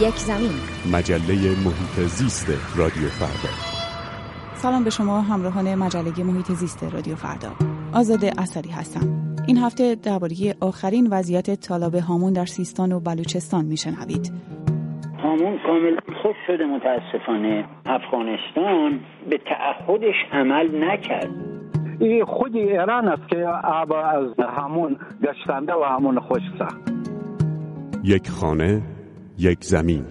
یک زمین. مجله محیط زیست رادیو فردا. سلام به شما همراهان مجله محیط زیست رادیو فردا. آزاده اثری هستم. این هفته درباره آخرین وضعیت طالاب هامون در سیستان و بلوچستان میشنوید. هامون کامل خوش شده متاسفانه. افغانستان به تعهدش عمل نکرد. این خود ایران است که آب از همون گشتنده و همون خوش ساخت. یک خانه یک زمین.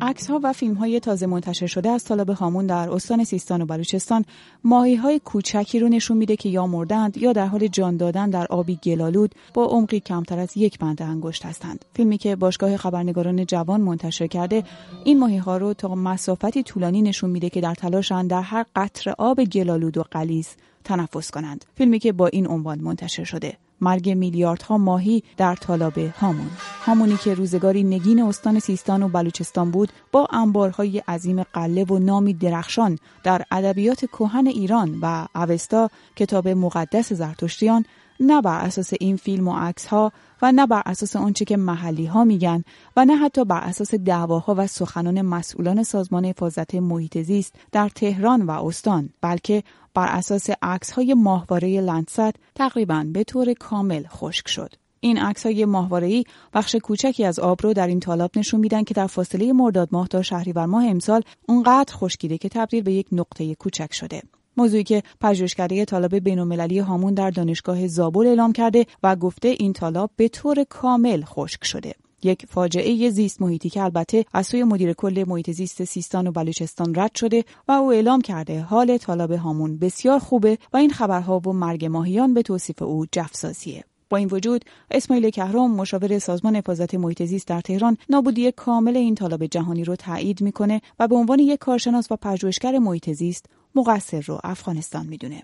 عکس ها و فیلم های تازه منتشر شده از طالب هامون در استان سیستان و بلوچستان. ماهی های کوچکی رو نشون میده که یا مردند یا در حال جان دادن در آبی گلالود با عمقی کمتر از یک بند انگشت هستند. فیلمی که باشگاه خبرنگاران جوان منتشر کرده این ماهی ها رو تا مسافتی طولانی نشون میده که در تلاشند در هر قطر آب گلالود و قلیز تنفس کنند. فیلمی که با این عنوان منتشر شده. مرگ میلیاردها ماهی در طالاب هامون. هامونی که روزگاری نگین استان سیستان و بلوچستان بود با انبارهای عظیم قله و نامی درخشان در ادبیات کهن ایران و اوستا کتاب مقدس زرتشتیان نه بر اساس این فیلم و عکس ها و نه بر اساس آنچه که محلی ها میگن و نه حتی بر اساس دعواها و سخنان مسئولان سازمان حفاظت محیط زیست در تهران و استان بلکه بر اساس عکس های ماهواره لندست تقریبا به طور کامل خشک شد. این عکس های ماهواره‌ای بخش کوچکی از آب رو در این تالاب نشون میدن که در فاصله مرداد ماه تا شهریور ماه امسال اونقدر خشکیده که تبدیل به یک نقطه کوچک شده. موضوعی که پژوهشکده طالب بین‌المللی هامون در دانشگاه زابل اعلام کرده و گفته این طالاب به طور کامل خشک شده. یک فاجعه زیست محیطی که البته از سوی مدیر کل محیط زیست سیستان و بلوچستان رد شده و او اعلام کرده حال طالب هامون بسیار خوبه و این خبرها و مرگ ماهیان به توصیف او جفسازیه. با این وجود اسماعیل کهرام مشاور سازمان حفاظت محیط زیست در تهران نابودی کامل این طالب جهانی رو تایید می‌کنه و به عنوان یک کارشناس و پژوهشگر محیط زیست مقصر رو افغانستان می‌دونه.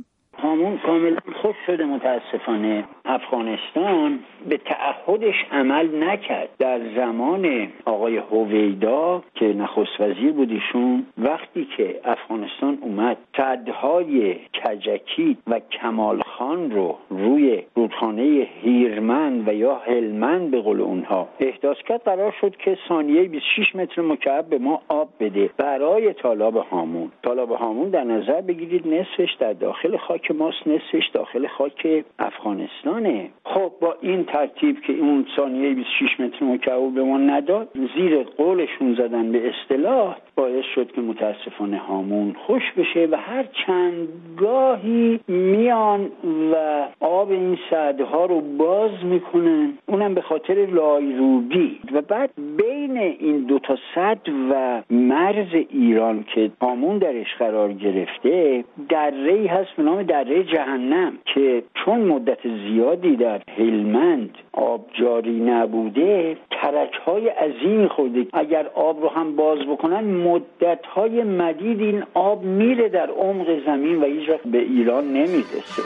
هامون کامل خوش شده متاسفانه افغانستان به تعهدش عمل نکرد. در زمان آقای هویدا که نخست وزیر بود ایشون وقتی که افغانستان اومد صدهای کجکی و کمال خان رو روی رودخانه هیرمند و یا هلمند به قول اونها احداث کرد قرار شد که ثانیه 26 متر مکعب به ما آب بده برای طالاب هامون. طالاب هامون در نظر بگیرید نصفش در داخل خاک ماست نصفش داخل خاک افغانستانه. خب با این ترتیب که اون ثانیه 26 متر مکعب به ما نداد زیر قولشون زدن به اصطلاح باعث شد که متاسفانه هامون خوش بشه و هر چند گاهی میان و آب این سدها رو باز می‌کنن. اونم به خاطر لایروبی و بعد بین این دو تا صد و مرز ایران که هامون درش قرار گرفته دره هست به نام دره جهنم که چون مدت زیادی در هلمند آب جاری نبوده ترک های عظیمی خورده اگر آب رو هم باز بکنن مدت های مدید این آب میره در عمق زمین و هیچ به ایران نمی‌رسه.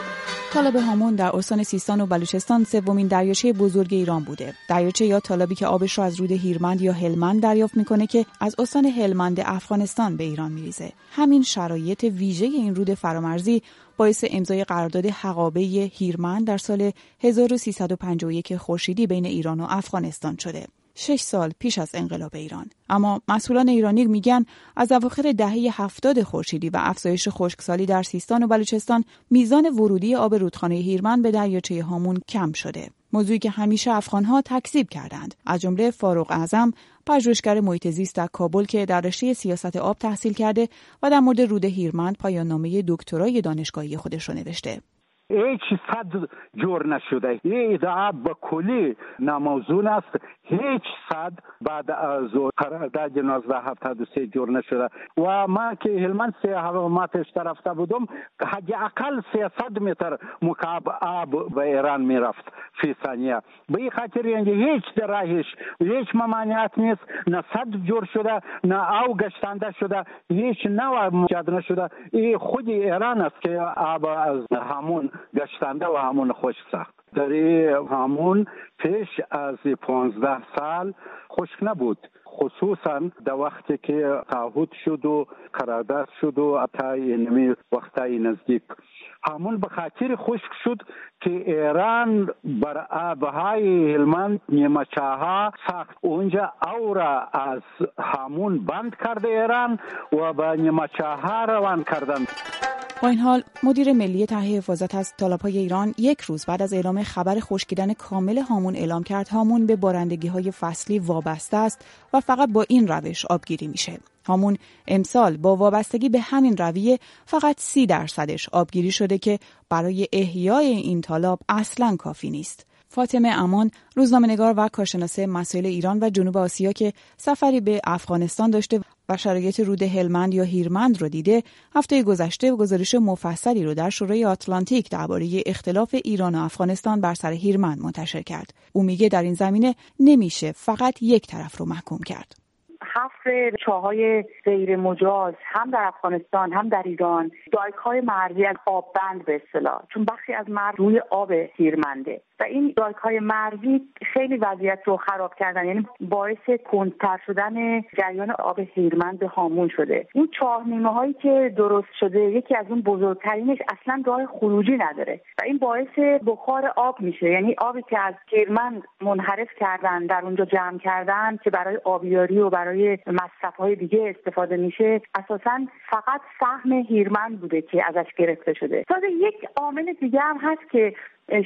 طالب هامون در استان سیستان و بلوچستان سومین دریاچه بزرگ ایران بوده. دریاچه یا طالبی که آبش را از رود هیرمند یا هلمند دریافت می‌کنه که از استان هلمند افغانستان به ایران میریزه. همین شرایط ویژه این رود فرامرزی باعث امضای قرارداد حقابه هیرمند در سال 1351 خورشیدی بین ایران و افغانستان شده. شش سال پیش از انقلاب ایران. اما مسئولان ایرانی میگن از اواخر دهه هفتاد خورشیدی و افزایش خشکسالی در سیستان و بلوچستان میزان ورودی آب رودخانه هیرمند به دریاچه هامون کم شده. موضوعی که همیشه افغانها تکذیب کردند. از جمله فاروق اعظم پژوهشگر محیط زیست در کابل که در رشته سیاست آب تحصیل کرده و در مورد رود هیرمند پایان نامه دکترای دانشگاهی خودش رو نوشته. هیچ صد جور نشده. این ادعا به کلی ناموزون است. هیچ صد بعد از قرارداد 1973 جور نشده. و ما که هلمند ما پیشتر رفته بودم حد اقل 300 متر مکعب آب به ایران می‌رفت فی ثانیه. به این خاطر یعنی هیچ راهش هیچ ممانعت نیست. نه صد جور شده نه او گشتنده شده هیچ نوع مجاد نشده. این خود ایران است که آب از همون گشتنده و همون خوش ساخت. در همون پیش از 15 سال خشک نبود. خصوصا در وقتی که تعهد شد و قرارداد شد و اتا نمی وقتای نزدیک. همون به خاطر خشک شد که ایران بر آبهای هلمند نیمچاها ساخت. اونجا او را از همون بند کرده ایران و به نیمچاها روان کردن با این حال مدیر ملی تهیه حفاظت از های ایران یک روز بعد از اعلام خبر خشکیدن کامل هامون اعلام کرد هامون به بارندگی های فصلی وابسته است و فقط با این روش آبگیری میشه. هامون امسال با وابستگی به همین رویه فقط سی درصدش آبگیری شده که برای احیای این تالاب اصلا کافی نیست. فاطمه امان روزنامه‌نگار و کارشناس مسائل ایران و جنوب آسیا که سفری به افغانستان داشته و شرایط رود هلمند یا هیرمند رو دیده هفته گذشته گزارش مفصلی رو در شورای آتلانتیک درباره اختلاف ایران و افغانستان بر سر هیرمند منتشر کرد. او میگه در این زمینه نمیشه فقط یک طرف رو محکوم کرد. حفر چاهای غیر مجاز هم در افغانستان هم در ایران دایک های مرزی از آب بند به اصطلاح. چون بخشی از مرز روی آب هیرمنده. و این دایک های مرزی خیلی وضعیت رو خراب کردن. یعنی باعث کندتر شدن جریان آب هیرمند به هامون شده. این چهارنیمه هایی که درست شده یکی از اون بزرگترینش اصلا راه خروجی نداره. و این باعث بخار آب میشه. یعنی آبی که از هیرمند منحرف کردن در اونجا جمع کردن که برای آبیاری و برای مصرف های دیگه استفاده میشه اساسا فقط سهم هیرمند بوده که ازش گرفته شده. تازه یک عامل دیگه هم هست که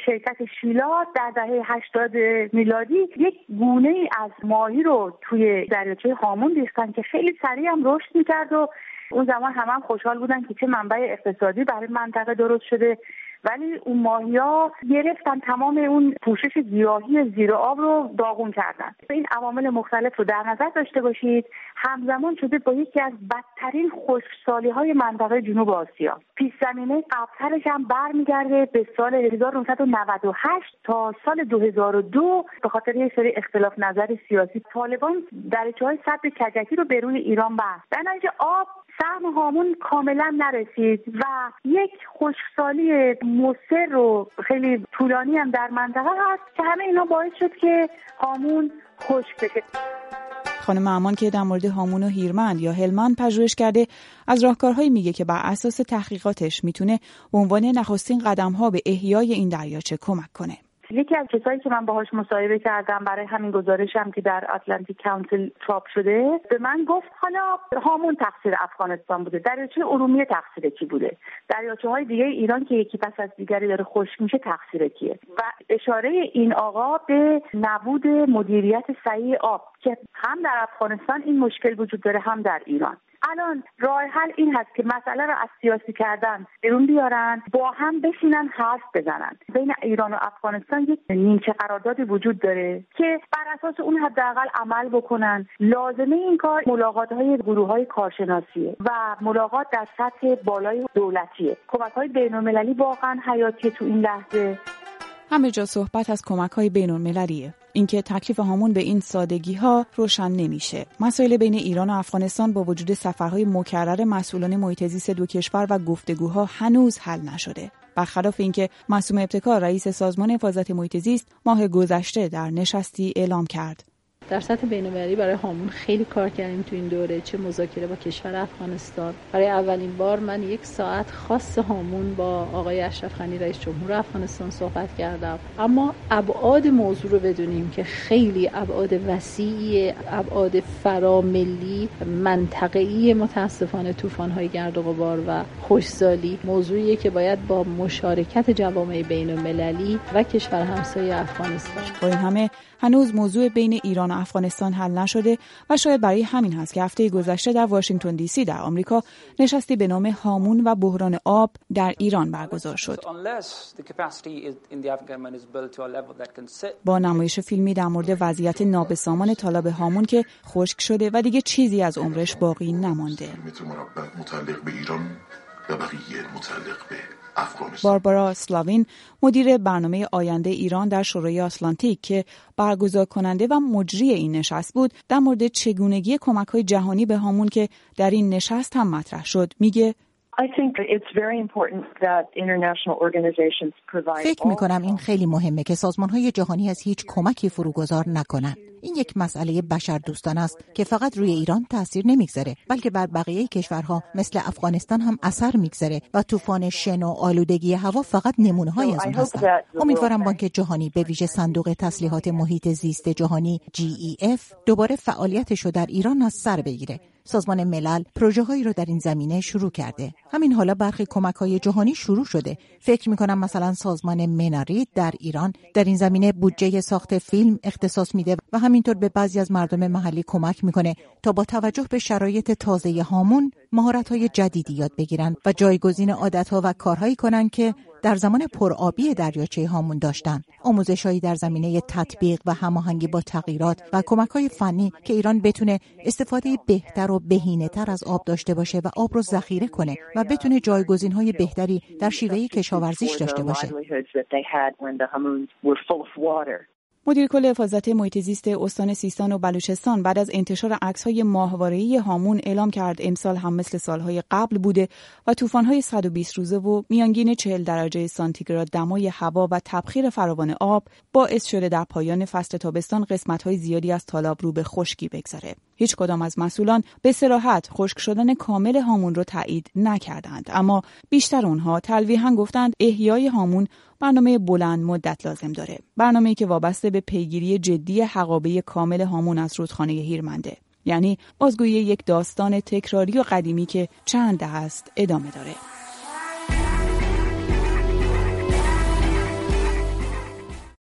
شرکت شیلا در دهه 80 میلادی یک گونه از ماهی رو توی دریاچه هامون ریختن که خیلی سریع هم رشد می‌کرد و اون زمان همه هم خوشحال بودن که چه منبع اقتصادی برای منطقه درست شده. ولی اون ماهیا گرفتن تمام اون پوشش گیاهی زیر آب رو داغون کردن. این عوامل مختلف رو در نظر داشته باشید. همزمان شده با یکی از بدترین خشکسالی های منطقه جنوب آسیا. پیش زمینه قبلترش هم برمیگرده به سال 1998 تا سال 2002 به خاطر یه سری اختلاف نظر سیاسی. طالبان درجه های صد کجکی رو به روی ایران بست. در آب سهم هامون کاملا نرسید و یک خشکسالی مصر و خیلی طولانی هم در منطقه هست که همه اینا باعث شد که هامون خشک بشه. خانم امان که در مورد هامون و هیرمند یا هلمند پژوهش کرده از راهکارهایی میگه که بر اساس تحقیقاتش می‌تونه به عنوان نخستین قدم ها به احیای این دریاچه کمک کنه. یکی از کسایی که من باهاش مصاحبه کردم برای همین گزارشم که در اتلانتیک کانسل چاپ شده به من گفت حالا هامون تقصیر افغانستان بوده دریاچه ارومیه تقصیر کی بوده؟ دریاچه های دیگه ایران که یکی پس از دیگری داره خشک میشه تقصیر کیه؟ و اشاره این آقا به نبود مدیریت صحیح آب که هم در افغانستان این مشکل وجود داره هم در ایران. الان راه حل این هست که مسئله رو از سیاسی کردن بیرون بیارن با هم بشینن حرف بزنن. بین ایران و افغانستان یک نیمچه قراردادی وجود داره که بر اساس اون حداقل عمل بکنن. لازمه این کار ملاقات های گروه های کارشناسیه و ملاقات در سطح بالای دولتیه. کمک های بین المللی واقعا حیاتی تو این لحظه. همه جا صحبت از کمک های بین المللیه اینکه تکلیف هامون به این سادگی ها روشن نمیشه. مسائل بین ایران و افغانستان با وجود سفرهای مکرر مسئولان محیط دو کشور و گفتگوها هنوز حل نشده. برخلاف اینکه معصوم ابتکار رئیس سازمان حفاظت محیط زیست ماه گذشته در نشستی اعلام کرد. در سطح بین‌المللی برای هامون خیلی کار کردیم تو این دوره چه مذاکره با کشور افغانستان. برای اولین بار من یک ساعت خاص هامون با آقای اشرف غنی رئیس جمهور افغانستان صحبت کردم. اما ابعاد موضوع رو بدونیم که خیلی ابعاد وسیعی ابعاد فراملی منطقه‌ای متاسفانه طوفان‌های گرد و غبار و خوشسالی موضوعیه که باید با مشارکت جوامع بین‌المللی و کشور همسایه افغانستان. با این همه هنوز موضوع بین ایران و افغانستان حل نشده و شاید برای همین هست که هفته گذشته در واشنگتن دی سی در آمریکا نشستی به نام هامون و بحران آب در ایران برگزار شد. با نمایش فیلمی در مورد وضعیت نابسامان طالب هامون که خشک شده و دیگه چیزی از عمرش باقی نمانده. متعلق به ایران و بقیه متعلق به باربارا سلاوین مدیر برنامه آینده ایران در شورای آتلانتیک که برگزار کننده و مجری این نشست بود در مورد چگونگی کمک های جهانی به هامون که در این نشست هم مطرح شد. میگه فکر می کنم این خیلی مهمه که سازمان های جهانی از هیچ کمکی فروگذار نکنند. این یک مسئله بشر دوستان است که فقط روی ایران تاثیر نمی‌گذاره بلکه بر بقیه کشورها مثل افغانستان هم اثر می‌گذاره و طوفان شن و آلودگی هوا فقط نمونه های از اون هستند. امیدوارم بانک جهانی به ویژه صندوق تسلیحات محیط زیست جهانی GEF دوباره فعالیتش رو در ناز سر بگیره. سازمان ملل پروژه هایی رو در این زمینه شروع کرده. همین حالا برخی کمک های جهانی شروع شده. فکر می کنم مثلا سازمان منارید در ایران در این زمینه بودجه ساخت فیلم اختصاص میده و همینطور به بعضی از مردم محلی کمک می‌کنه تا با توجه به شرایط تازه هامون مهارت های جدیدی یاد بگیرن و جایگزین عادت ها و کارهایی کنن که در زمان پرآبی دریاچه هامون داشتن. آموزشهایی در زمینه تطبیق و هماهنگی با تغییرات و کمک های فنی که ایران بتونه استفاده بهتر و بهینه تر از آب داشته باشه و آب رو ذخیره کنه و بتونه جایگزین های بهتری در شیوه کشاورزیش داشته باشه. مدیر کل حفاظت محیط زیست استان سیستان و بلوچستان بعد از انتشار عکس‌های ماهواره‌ای هامون اعلام کرد امسال هم مثل سالهای قبل بوده و طوفان‌های 120 روزه و میانگین 40 درجه سانتیگراد دمای هوا و تبخیر فراوان آب باعث شده در پایان فصل تابستان قسمت‌های زیادی از تالاب رو به خشکی بگذاره. هیچ کدام از مسئولان به سراحت خشک شدن کامل هامون رو تایید نکردند. اما بیشتر اونها تلویحا گفتند احیای هامون برنامه بلند مدت لازم داره. برنامه که وابسته به پیگیری جدی حقابه کامل هامون از رودخانه هیرمنده. یعنی بازگویی یک داستان تکراری و قدیمی که چند ده است ادامه داره.